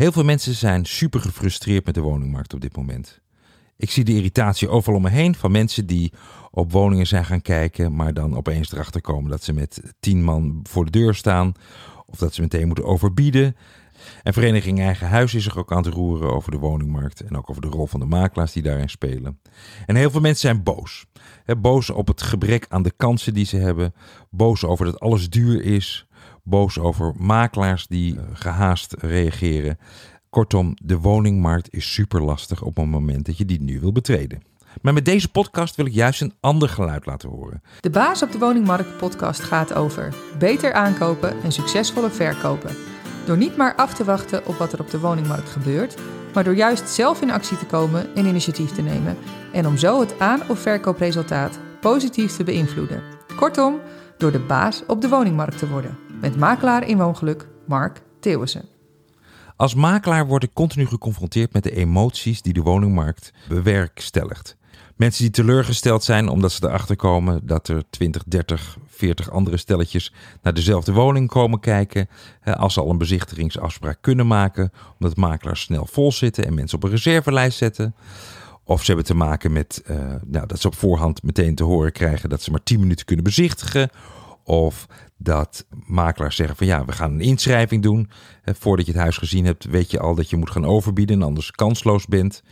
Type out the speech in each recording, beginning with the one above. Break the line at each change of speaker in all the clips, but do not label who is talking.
Heel veel mensen zijn super gefrustreerd met de woningmarkt op dit moment. Ik zie de irritatie overal om me heen van mensen die op woningen zijn gaan kijken, maar dan opeens erachter komen dat ze met tien man voor de deur staan of dat ze meteen moeten overbieden. En Vereniging Eigen Huis is zich ook aan het roeren over de woningmarkt en ook over de rol van de makelaars die daarin spelen. En heel veel mensen zijn boos. boos op het gebrek aan de kansen die ze hebben, boos over dat alles duur is, boos over makelaars die eh, gehaast reageren. Kortom, de woningmarkt is super lastig op het moment dat je die nu wil betreden. Maar met deze podcast wil ik juist een ander geluid laten horen.
De Baas op de Woningmarkt podcast gaat over beter aankopen en succesvolle verkopen. Door niet maar af te wachten op wat er op de woningmarkt gebeurt, maar door juist zelf in actie te komen en initiatief te nemen. En om zo het aan- of verkoopresultaat positief te beïnvloeden. Kortom, door de baas op de woningmarkt te worden. Met makelaar in woongeluk Mark Theeuwissen.
Als makelaar word ik continu geconfronteerd met de emoties die de woningmarkt bewerkstelligt. Mensen die teleurgesteld zijn omdat ze erachter komen dat er 20, 30, 40 andere stelletjes naar dezelfde woning komen kijken. Als ze al een bezichtigingsafspraak kunnen maken, omdat makelaars snel vol zitten en mensen op een reservelijst zetten. Of ze hebben te maken met uh, nou, dat ze op voorhand meteen te horen krijgen dat ze maar 10 minuten kunnen bezichtigen. Of dat makelaars zeggen van ja, we gaan een inschrijving doen. Voordat je het huis gezien hebt, weet je al dat je moet gaan overbieden en anders kansloos bent.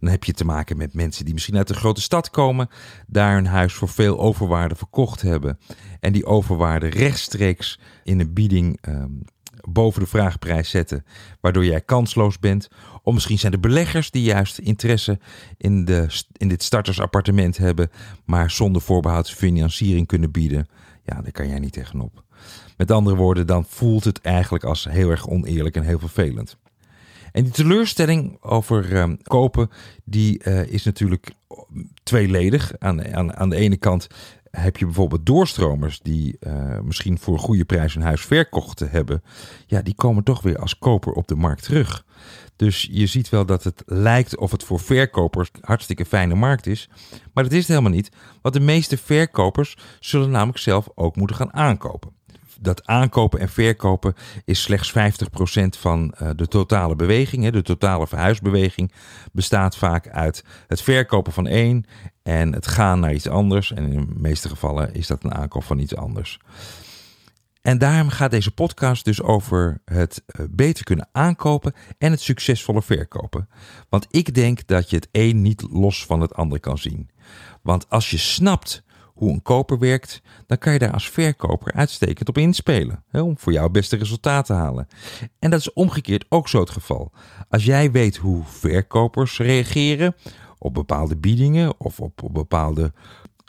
Dan heb je te maken met mensen die misschien uit een grote stad komen, daar een huis voor veel overwaarde verkocht hebben. En die overwaarde rechtstreeks in een bieding ehm, boven de vraagprijs zetten, waardoor jij kansloos bent. Of misschien zijn er beleggers die juist interesse in, de, in dit startersappartement hebben, maar zonder voorbehoudsfinanciering kunnen bieden. Ja, daar kan jij niet tegenop. Met andere woorden, dan voelt het eigenlijk als heel erg oneerlijk en heel vervelend. En die teleurstelling over uh, kopen, die uh, is natuurlijk tweeledig. Aan, aan, aan de ene kant heb je bijvoorbeeld doorstromers die uh, misschien voor een goede prijs een huis verkocht hebben. Ja, die komen toch weer als koper op de markt terug. Dus je ziet wel dat het lijkt of het voor verkopers hartstikke fijne markt is. Maar dat is het helemaal niet. Want de meeste verkopers zullen namelijk zelf ook moeten gaan aankopen dat aankopen en verkopen is slechts 50% van uh, de totale beweging. De totale verhuisbeweging bestaat vaak uit het verkopen van één en het gaan naar iets anders. En in de meeste gevallen is dat een aankoop van iets anders. En daarom gaat deze podcast dus over het uh, beter kunnen aankopen en het succesvolle verkopen. Want ik denk dat je het een niet los van het ander kan zien. Want als je snapt hoe een koper werkt, dan kan je daar als verkoper uitstekend op inspelen. Hè, om voor jou het beste resultaat te halen. En dat is omgekeerd ook zo het geval. Als jij weet hoe verkopers reageren op bepaalde biedingen of op, op bepaalde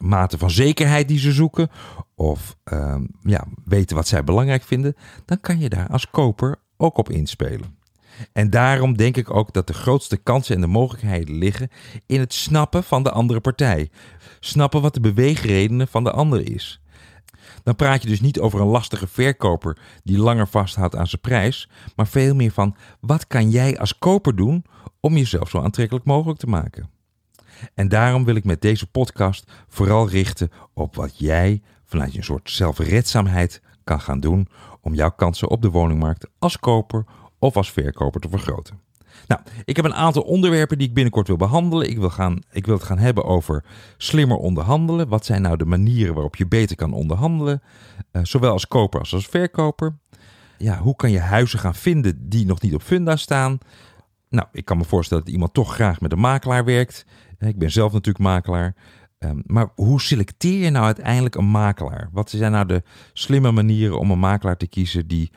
mate van zekerheid die ze zoeken, of uh, ja, weten wat zij belangrijk vinden, dan kan je daar als koper ook op inspelen. En daarom denk ik ook dat de grootste kansen en de mogelijkheden liggen in het snappen van de andere partij. Snappen wat de beweegredenen van de ander is. Dan praat je dus niet over een lastige verkoper die langer vasthoudt aan zijn prijs, maar veel meer van wat kan jij als koper doen om jezelf zo aantrekkelijk mogelijk te maken. En daarom wil ik met deze podcast vooral richten op wat jij vanuit een soort zelfredzaamheid kan gaan doen om jouw kansen op de woningmarkt als koper of als verkoper te vergroten. Nou, ik heb een aantal onderwerpen die ik binnenkort wil behandelen. Ik wil, gaan, ik wil het gaan hebben over slimmer onderhandelen. Wat zijn nou de manieren waarop je beter kan onderhandelen? Uh, zowel als koper als als verkoper. Ja, hoe kan je huizen gaan vinden die nog niet op funda staan? Nou, ik kan me voorstellen dat iemand toch graag met een makelaar werkt. Ik ben zelf natuurlijk makelaar. Um, maar hoe selecteer je nou uiteindelijk een makelaar? Wat zijn nou de slimme manieren om een makelaar te kiezen die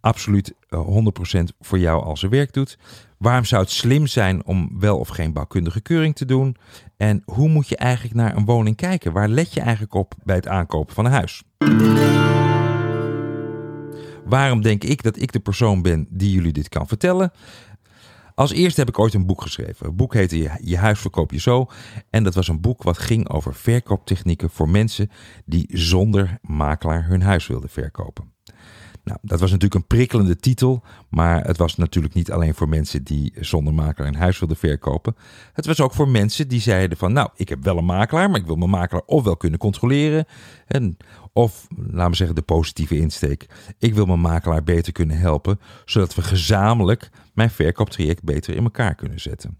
absoluut 100% eh, voor jou al zijn werk doet. Waarom zou het slim zijn om wel of geen bouwkundige keuring te doen? En hoe moet je eigenlijk naar een woning kijken? Waar let je eigenlijk op bij het aankopen van een huis? Waarom denk ik dat ik de persoon ben die jullie dit kan vertellen? Als eerste heb ik ooit een boek geschreven. Het boek heette Je, huis verkoop je zo. En dat was een boek wat ging over verkooptechnieken voor mensen die zonder makelaar hun huis wilden verkopen. Nou, dat was natuurlijk een prikkelende titel, maar het was natuurlijk niet alleen voor mensen die zonder makelaar een huis wilden verkopen. Het was ook voor mensen die zeiden van, nou, ik heb wel een makelaar, maar ik wil mijn makelaar ofwel kunnen controleren, en, of, laten we zeggen, de positieve insteek. Ik wil mijn makelaar beter kunnen helpen, zodat we gezamenlijk mijn verkooptraject beter in elkaar kunnen zetten.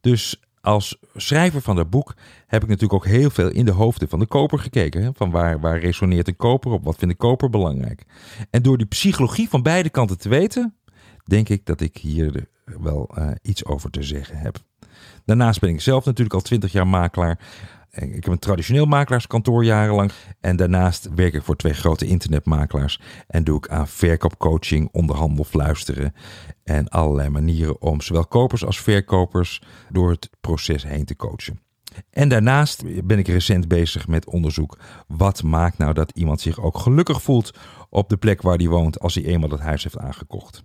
Dus als schrijver van dat boek heb ik natuurlijk ook heel veel in de hoofden van de koper gekeken. Hè? Van waar, waar resoneert een koper op? Wat vindt de koper belangrijk? En door die psychologie van beide kanten te weten, denk ik dat ik hier wel uh, iets over te zeggen heb. Daarnaast ben ik zelf natuurlijk al twintig jaar makelaar. Ik heb een traditioneel makelaarskantoor jarenlang. En daarnaast werk ik voor twee grote internetmakelaars. En doe ik aan verkoopcoaching, onderhandel, fluisteren. En allerlei manieren om zowel kopers als verkopers door het proces heen te coachen. En daarnaast ben ik recent bezig met onderzoek. Wat maakt nou dat iemand zich ook gelukkig voelt op de plek waar hij woont als hij eenmaal dat huis heeft aangekocht?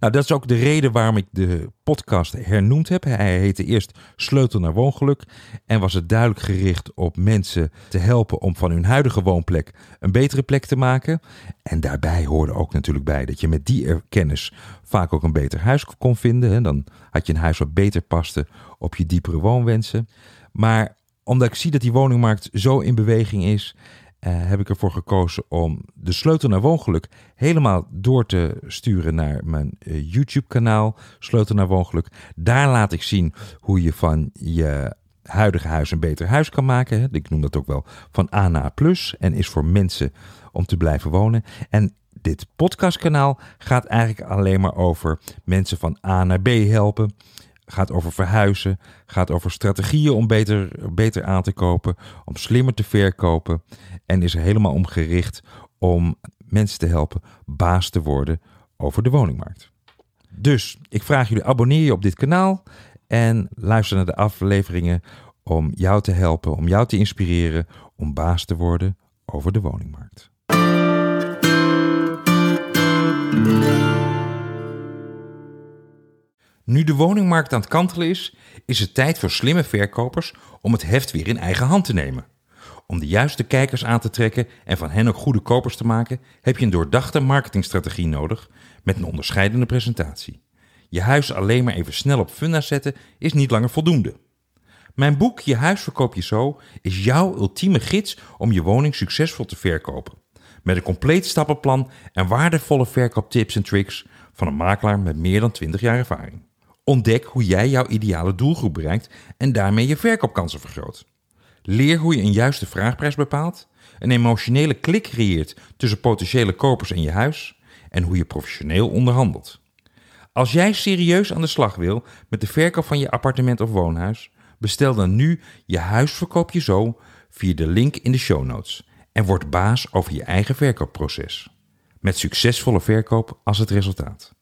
Nou, dat is ook de reden waarom ik de podcast hernoemd heb. Hij heette eerst Sleutel naar Woongeluk en was het duidelijk gericht op mensen te helpen om van hun huidige woonplek een betere plek te maken. En daarbij hoorde ook natuurlijk bij dat je met die kennis vaak ook een beter huis kon vinden. Dan had je een huis wat beter paste op je diepere woonwensen. Maar omdat ik zie dat die woningmarkt zo in beweging is heb ik ervoor gekozen om de sleutel naar woongeluk helemaal door te sturen naar mijn uh, YouTube-kanaal Sleutel naar woongeluk. Daar laat ik zien hoe je van je huidige huis een beter huis kan maken. Ik noem dat ook wel van A naar Plus en is voor mensen om te blijven wonen. En dit podcastkanaal gaat eigenlijk alleen maar over mensen van A naar B helpen gaat over verhuizen, gaat over strategieën om beter, beter aan te kopen, om slimmer te verkopen en is er helemaal om gericht om mensen te helpen baas te worden over de woningmarkt. Dus ik vraag jullie abonneer je op dit kanaal en luister naar de afleveringen om jou te helpen, om jou te inspireren om baas te worden over de woningmarkt. Nu de woningmarkt aan het kantelen is, is het tijd voor slimme verkopers om het heft weer in eigen hand te nemen. Om de juiste kijkers aan te trekken en van hen ook goede kopers te maken, heb je een doordachte marketingstrategie nodig met een onderscheidende presentatie. Je huis alleen maar even snel op funda zetten is niet langer voldoende. Mijn boek Je huis verkoop je zo is jouw ultieme gids om je woning succesvol te verkopen. Met een compleet stappenplan en waardevolle verkooptips en tricks van een makelaar met meer dan 20 jaar ervaring. Ontdek hoe jij jouw ideale doelgroep bereikt en daarmee je verkoopkansen vergroot. Leer hoe je een juiste vraagprijs bepaalt, een emotionele klik creëert tussen potentiële kopers en je huis en hoe je professioneel onderhandelt. Als jij serieus aan de slag wil met de verkoop van je appartement of woonhuis, bestel dan nu je huisverkoop je zo via de link in de show notes en word baas over je eigen verkoopproces. Met succesvolle verkoop als het resultaat.